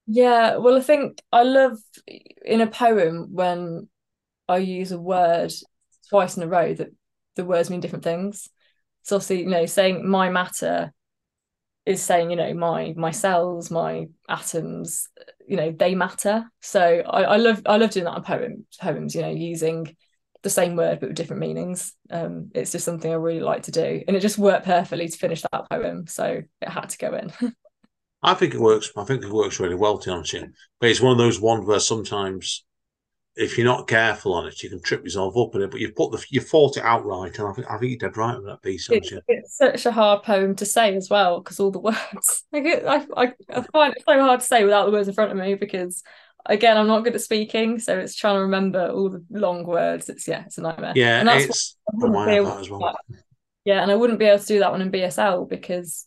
Yeah, well, I think I love in a poem when I use a word twice in a row that the words mean different things. So obviously, you know, saying my matter is saying you know my my cells my atoms you know they matter so I, I love I love doing that in poems poems you know using the same word but with different meanings um it's just something I really like to do and it just worked perfectly to finish that poem so it had to go in I think it works I think it works really well to be honest but it's one of those ones where sometimes if you're not careful on it, you can trip yourself up in it. But you've put the you fought it outright, and I think I think you did right with that piece. It's, it's, such a hard poem to say as well because all the words. Like I, I, I find it so hard to say without the words in front of me because again I'm not good at speaking, so it's trying to remember all the long words. It's yeah, it's a nightmare. Yeah, and that's it's as well. Yeah, and I wouldn't be able to do that one in BSL because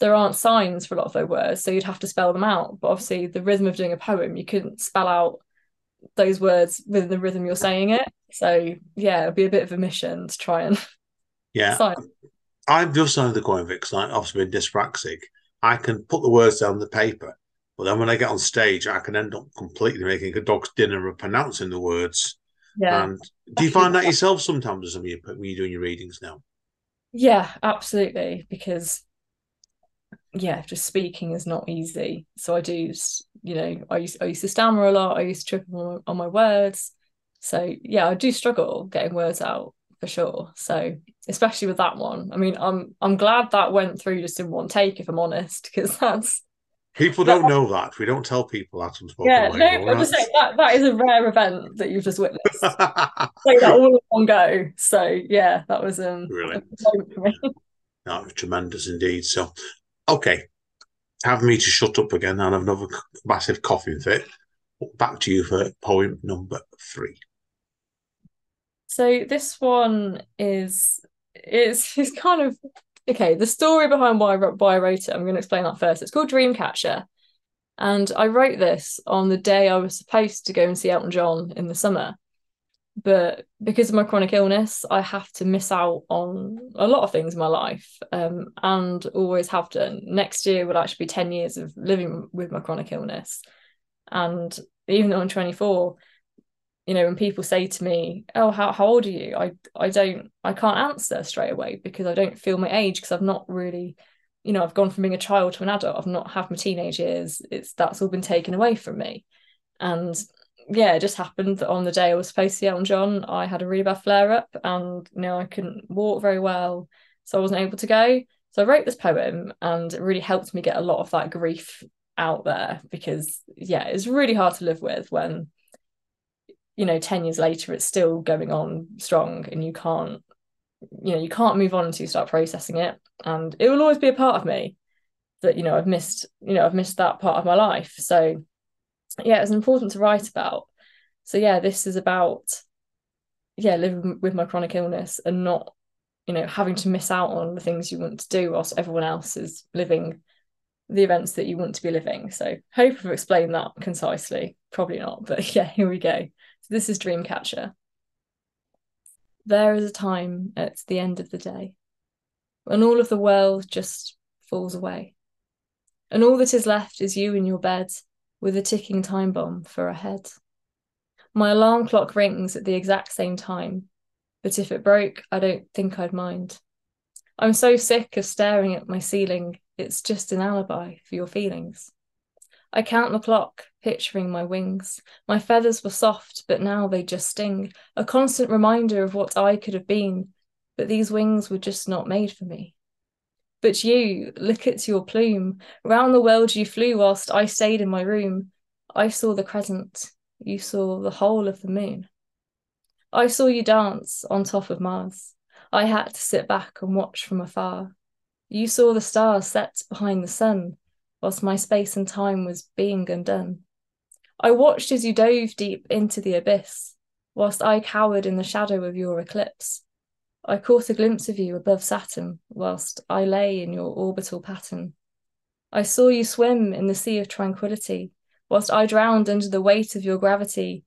there aren't signs for a lot of those words, so you'd have to spell them out. But obviously, the rhythm of doing a poem, you couldn't spell out those words within the rhythm you're saying it. So yeah, it'd be a bit of a mission to try and yeah. Sign. I'm just under the coin of it because I've obviously been dyspraxic. I can put the words down on the paper, but then when I get on stage, I can end up completely making a dog's dinner of pronouncing the words. Yeah. And do you find that yourself sometimes when you're doing your readings now? Yeah, absolutely. Because yeah, just speaking is not easy. So I do, you know, I used I used to stammer a lot. I used to trip on, on my words. So yeah, I do struggle getting words out. for sure. So especially with that one, I mean, I'm I'm glad that went through just in one take, if I'm honest, because that's people don't know that. We don't tell people that unspoken. Yeah, no, I'm just saying that that is a rare event that you've just witnessed. Say that all in one go. So yeah, that was um brilliant. That was tremendous indeed. So, okay, have me to shut up again and have another massive coughing fit. Back to you for poem number three. So this one is is is kind of okay. The story behind why I wrote, why I wrote it. I'm going to explain that first. It's called Dreamcatcher, and I wrote this on the day I was supposed to go and see Elton John in the summer but because of my chronic illness i have to miss out on a lot of things in my life um, and always have done next year will actually be 10 years of living with my chronic illness and even though i'm 24 you know when people say to me oh how, how old are you? I i don't i can't answer straight away because i don't feel my age because i've not really you know i've gone from being a child to an adult. I've not had my teenage years. It's that's all been taken away from me. And yeah, it just happened that on the day I was supposed to see Elton John, I had a really bad flare up and you know I couldn't walk very well, so I wasn't able to go. So I wrote this poem and it really helped me get a lot of that grief out there because yeah, it's really hard to live with when you know 10 years later it's still going on strong and you can't you know you can't move on until you start processing it and it will always be a part of me that you know I've missed you know I've missed that part of my life so yeah, it's important to write about. So yeah, this is about yeah, living with my chronic illness and not, you know, having to miss out on the things you want to do whilst everyone else is living the events that you want to be living. So hope I've explained that concisely. Probably not, but yeah, here we go. This is Dreamcatcher. There is a time at the end of the day when all of the world just falls away. And all that is left is you in your bed with a ticking time bomb for a head. My alarm clock rings at the exact same time, but if it broke, I don't think I'd mind. I'm so sick of staring at my ceiling, it's just an alibi for your feelings. I count the clock, picturing my wings. My feathers were soft, but now they just sting, a constant reminder of what I could have been, but these wings were just not made for me. But you, look at your plume. Round the world you flew whilst I stayed in my room. I saw the crescent, you saw the whole of the moon. I saw you dance on top of Mars. I had to sit back and watch from afar. You saw the stars set behind the sun, whilst my space and time was being undone. I watched as you dove deep into the abyss, whilst I cowered in the shadow of your eclipse. I caught a glimpse of you above Saturn whilst I lay in your orbital pattern. I saw you swim in the sea of tranquility whilst I drowned under the weight of your gravity.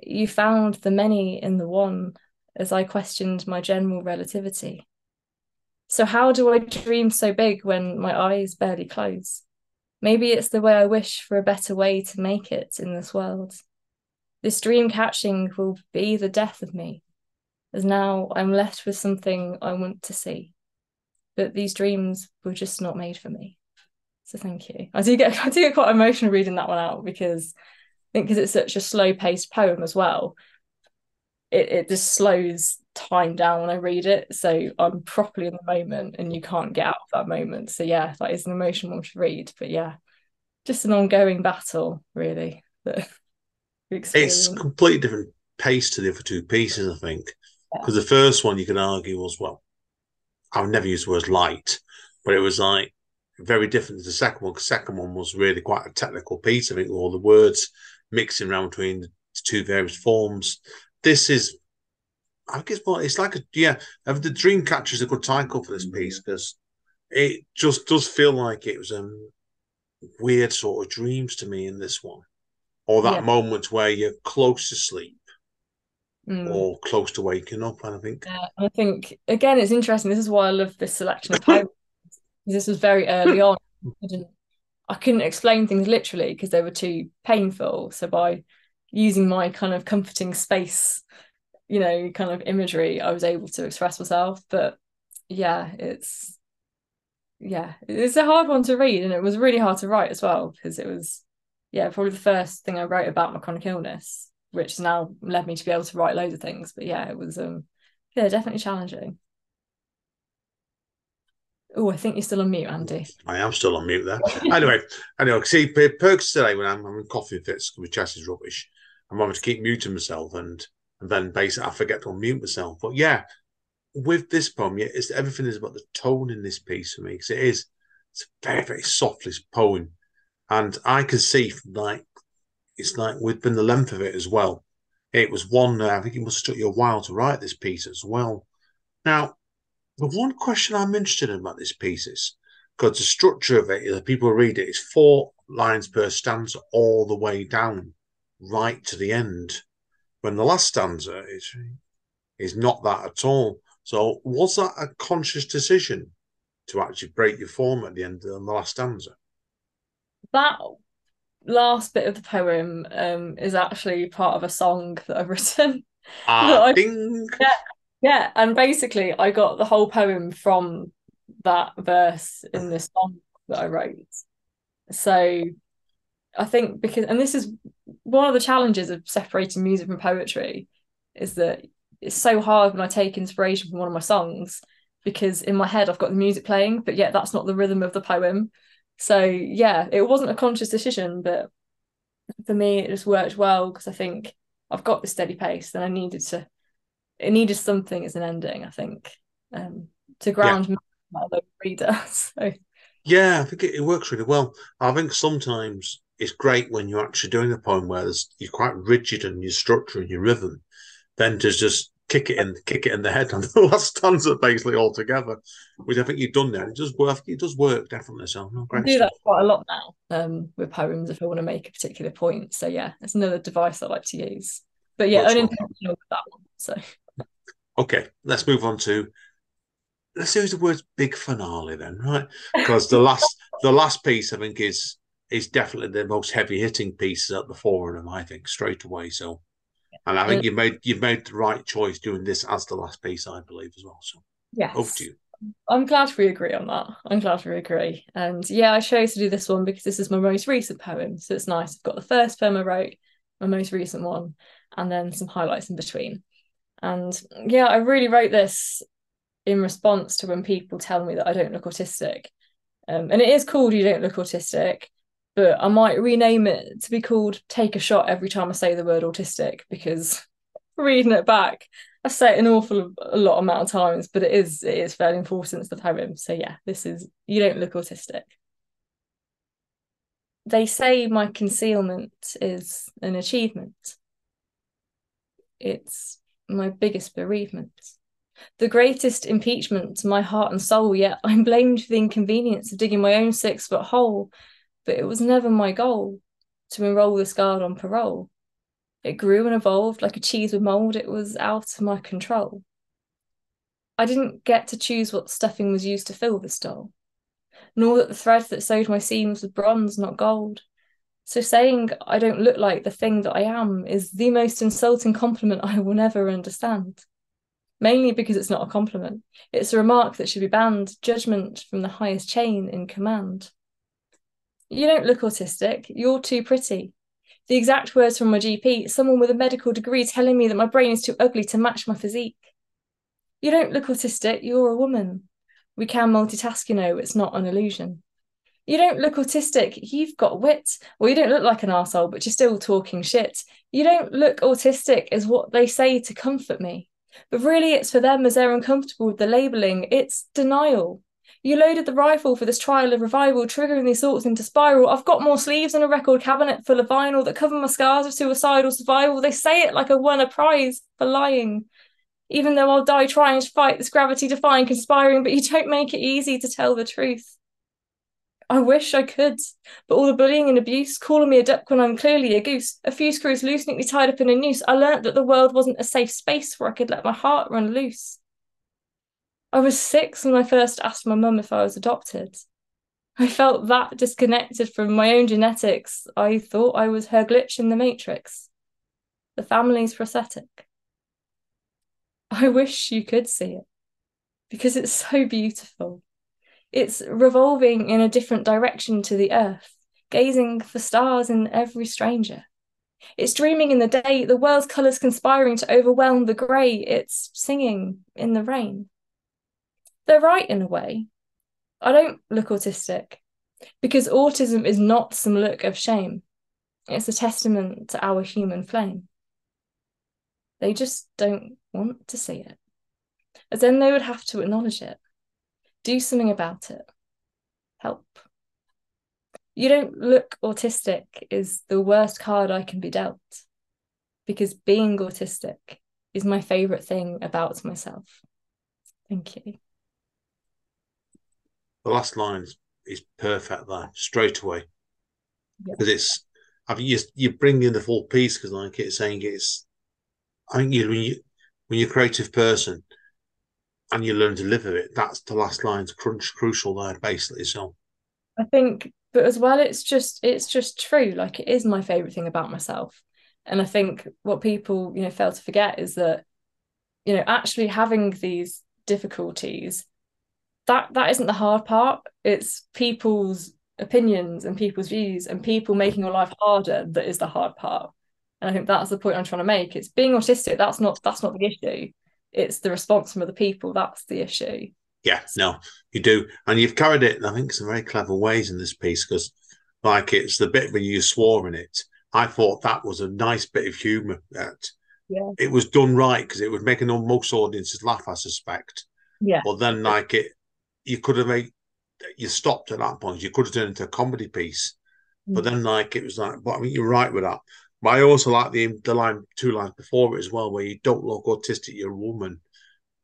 You found the many in the one as I questioned my general relativity. So, how do I dream so big when my eyes barely close? Maybe it's the way I wish for a better way to make it in this world. This dream catching will be the death of me as now I'm left with something I want to see. But these dreams were just not made for me. So thank you. I do get I do get quite emotional reading that one out because I think because it's such a slow paced poem as well. It it just slows time down when I read it. So I'm properly in the moment and you can't get out of that moment. So yeah, that is an emotional one to read. But yeah, just an ongoing battle, really. it's completely different pace to the other two pieces, I think. Because the first one you could argue was, well, I've never used the word light, but it was like very different to the second one. The second one was really quite a technical piece. I think all the words mixing around between the two various forms. This is, I guess, well, it's like a yeah. The Dreamcatcher is a good title for this piece because it just does feel like it was um weird sort of dreams to me in this one, or that yeah. moment where you're close to sleep mm. or close to waking up. And I think, yeah, I think again, it's interesting. This is why I love this selection of poems. this was very early on. I, didn't, I couldn't explain things literally because they were too painful. So by using my kind of comforting space, you know, kind of imagery, I was able to express myself. But yeah, it's yeah, it's a hard one to read, and it was really hard to write as well because it was yeah probably the first thing I wrote about my chronic illness which has now led me to be able to write loads of things. But yeah, it was um Yeah, definitely challenging. Oh, I think you're still on mute, Andy. I am still on mute there. anyway, anyway, see, perks today when I'm having coffee fits with chest is rubbish. I'm having to keep muting myself and and then basically I forget to unmute myself. But yeah, with this poem, yeah, it's everything is about the tone in this piece for me because it is it's a very very softest poem, and I can see like it's like within the length of it as well. It was one. I think it must have took you a while to write this piece as well. Now, the one question I'm interested in about this piece is because the structure of it, the people read it, is four lines per stanza all the way down, right to the end. When the last stanza is is not that at all. So was that a conscious decision to actually break your form at the end of the last stanza? That last bit of the poem um, is actually part of a song that I've written. Ah, I, ding. Yeah, yeah, and basically I got the whole poem from that verse in this song that I wrote. So I think because and this is one of the challenges of separating music from poetry is that it's so hard when I take inspiration from one of my songs because in my head I've got the music playing, but yet that's not the rhythm of the poem. So yeah, it wasn't a conscious decision, but for me it just worked well because I think I've got the steady pace and I needed to it needed something as an ending, I think, um, to ground yeah. my reader. So yeah, I think it, it works really well. I think sometimes it's great when you're actually doing a poem where you're quite rigid in your structure and your rhythm then to just kick it in, kick it in the head on the last stanza basically altogether, which I think you've done there. It does work. It does work definitely. So no, great I do stuff. that quite a lot now um, with poems if I want to make a particular point. So yeah, it's another device I like to use. But yeah, unintentional with that one. So okay, let's move on to. Let's use the words "big finale" then, right? Because the last, the last piece I think is is definitely the most heavy hitting pieces at the fore of them. I think straight away. So and I think you've made you've made the right choice doing this as the last piece, I believe, as well. So yes. over to you. I'm glad we agree on that. I'm glad we agree. And yeah, I chose to do this one because this is my most recent poem. So it's nice. I've got the first poem I wrote, my most recent one, and then some highlights in between. And yeah, I really wrote this in response to when people tell me that I don't look autistic. Um, and it is called You Don't Look Autistic but I might rename it to be called Take a Shot every time I say the word autistic because reading it back, I say it an awful a lot amount of times, but it is it is fairly important to the poem. So yeah, this is you don't look autistic. They say my concealment is an achievement. It's my biggest bereavement. The greatest impeachment to my heart and soul, yet I'm blamed for the inconvenience of digging my own six foot hole but it was never my goal to enroll this guard on parole. It grew and evolved like a cheese with mould, it was out of my control. I didn't get to choose what stuffing was used to fill the doll, nor that the thread that sewed my seams was bronze, not gold. So saying I don't look like the thing that I am is the most insulting compliment I will never understand. Mainly because it's not a compliment. It's a remark that should be banned, judgment from the highest chain in command. You don't look autistic. You're too pretty. The exact words from my GP someone with a medical degree telling me that my brain is too ugly to match my physique. You don't look autistic. You're a woman. We can multitask, you know, it's not an illusion. You don't look autistic. You've got wit. Well, you don't look like an arsehole, but you're still talking shit. You don't look autistic, is what they say to comfort me. But really, it's for them as they're uncomfortable with the labelling. It's denial. You loaded the rifle for this trial of revival, triggering these thoughts into spiral. I've got more sleeves and a record cabinet full of vinyl that cover my scars of suicidal survival. They say it like I won a prize for lying. Even though I'll die trying to fight this gravity defying conspiring, but you don't make it easy to tell the truth. I wish I could, but all the bullying and abuse, calling me a duck when I'm clearly a goose, a few screws loose, neatly tied up in a noose, I learnt that the world wasn't a safe space where I could let my heart run loose. I was six when I first asked my mum if I was adopted. I felt that disconnected from my own genetics. I thought I was her glitch in the matrix, the family's prosthetic. I wish you could see it because it's so beautiful. It's revolving in a different direction to the earth, gazing for stars in every stranger. It's dreaming in the day, the world's colours conspiring to overwhelm the grey. It's singing in the rain. They're right in a way. I don't look autistic because autism is not some look of shame. It's a testament to our human flame. They just don't want to see it. As then they would have to acknowledge it, do something about it, help. You don't look autistic is the worst card I can be dealt because being autistic is my favourite thing about myself. Thank you. The last line is, is perfect there, straight away. Because it's, I think you, you bring in the full piece because, like it's saying, it's, I think you, when you, when you're a creative person and you learn to live with it, that's the last line's crunch crucial there, basically. So I think, but as well, it's just it's just true. Like it is my favorite thing about myself, and I think what people you know fail to forget is that you know actually having these difficulties that that isn't the hard part. It's people's opinions and people's views and people making your life harder that is the hard part. And I think that's the point I'm trying to make. It's being autistic. That's not that's not the issue. It's the response from other people. That's the issue. Yeah, no, you do, and you've carried it. I think some very clever ways in this piece because, like, it's the bit where you swore in it. I thought that was a nice bit of humour. That yeah, it was done right because it would make most audiences laugh. I suspect. Yeah. But then, like it, you could have made you stopped at that point. You could have turned into a comedy piece. Mm. But then, like, it was like, but I mean, you're right with that. But I also like the the line, two lines before it as well, where you don't look autistic, you're a woman.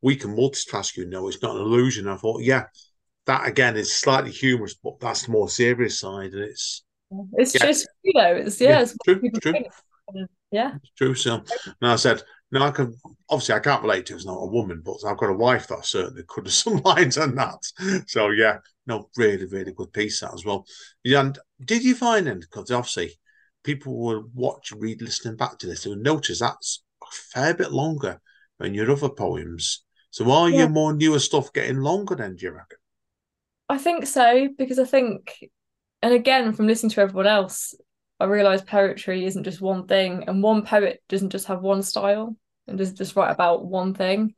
We can multitask, you know, it's not an illusion. I thought, yeah, that again is slightly humorous, but that's the more serious side, and it's it's yeah. just you know, it's yeah, yeah it's true, true. yeah, it's true. So, and I said, no, I can obviously I can't relate to it's not a woman, but I've got a wife that certainly could have some lines on that. So yeah, no, really, really good piece that as well. And did you find then because obviously people will watch, read, listening back to this, they will notice that's a fair bit longer than your other poems. So are yeah. your more newer stuff getting longer then, do you reckon? I think so, because I think, and again, from listening to everyone else, I realised poetry isn't just one thing, and one poet doesn't just have one style and doesn't just write about one thing.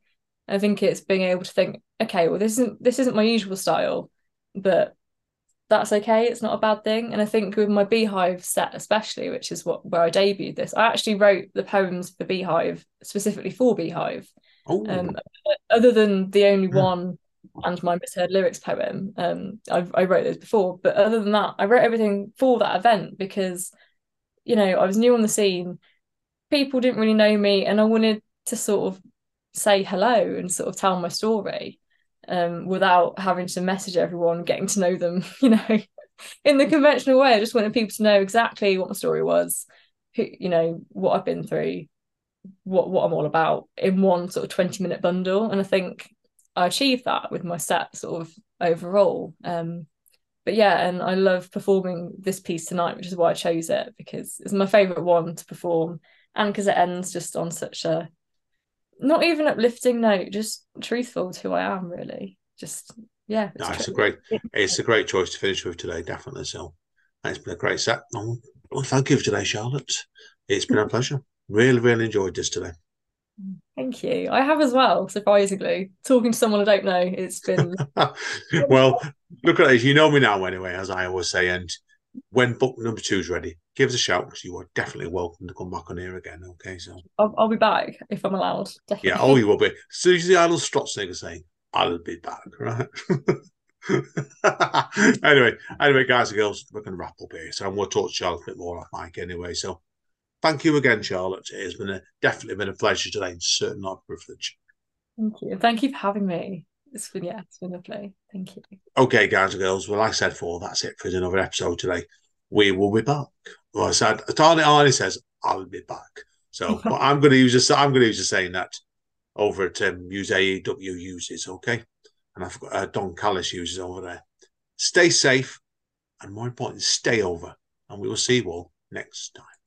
I think it's being able to think, okay, well, this isn't this isn't my usual style, but that's okay. It's not a bad thing. And I think with my Beehive set, especially, which is what where I debuted this, I actually wrote the poems for Beehive specifically for Beehive. Um, other than the only yeah. one and my misheard lyrics poem, um, I, I wrote those before. But other than that, I wrote everything for that event because, you know, I was new on the scene. People didn't really know me, and I wanted to sort of say hello and sort of tell my story um, without having to message everyone, getting to know them, you know, in the conventional way. I just wanted people to know exactly what my story was, who, you know, what I've been through, what what I'm all about in one sort of 20 minute bundle. And I think I achieved that with my set sort of overall. Um, but yeah, and I love performing this piece tonight, which is why I chose it because it's my favourite one to perform, and because it ends just on such a not even uplifting note, just truthful to who I am, really. Just yeah. It's, no, it's a great it's a great choice to finish with today, definitely. So it's been a great set. Oh, well, thank you for today, Charlotte. It's been a pleasure. Really, really enjoyed this today. Thank you. I have as well, surprisingly. Talking to someone I don't know, it's been well, look at it. You know me now anyway, as I always say, and when book number two is ready, give us a shout because you are definitely welcome to come back on here again. Okay, so I'll, I'll be back if I'm allowed. Definitely. Yeah, oh, you will be. As soon as the idle Schwarzenegger saying, "I'll be back," right? anyway, anyway, guys and girls, we're going to wrap up here. So I'm going to talk to Charlotte a bit more off mic anyway. So thank you again, Charlotte. It has been a, definitely been a pleasure today and certainly not a privilege. Thank you. Thank you for having me. It's been yeah, it's been lovely. Thank you. Okay, guys and girls. Well, like I said before, that's it for another episode today. We will be back. Well, I said Atani Arnie says I'll be back. So but I'm going to use a, I'm going to use a saying that over at um, use AEW uses okay, and I've got uh, Don Callis uses over there. Stay safe, and more important, stay over, and we will see you all next time.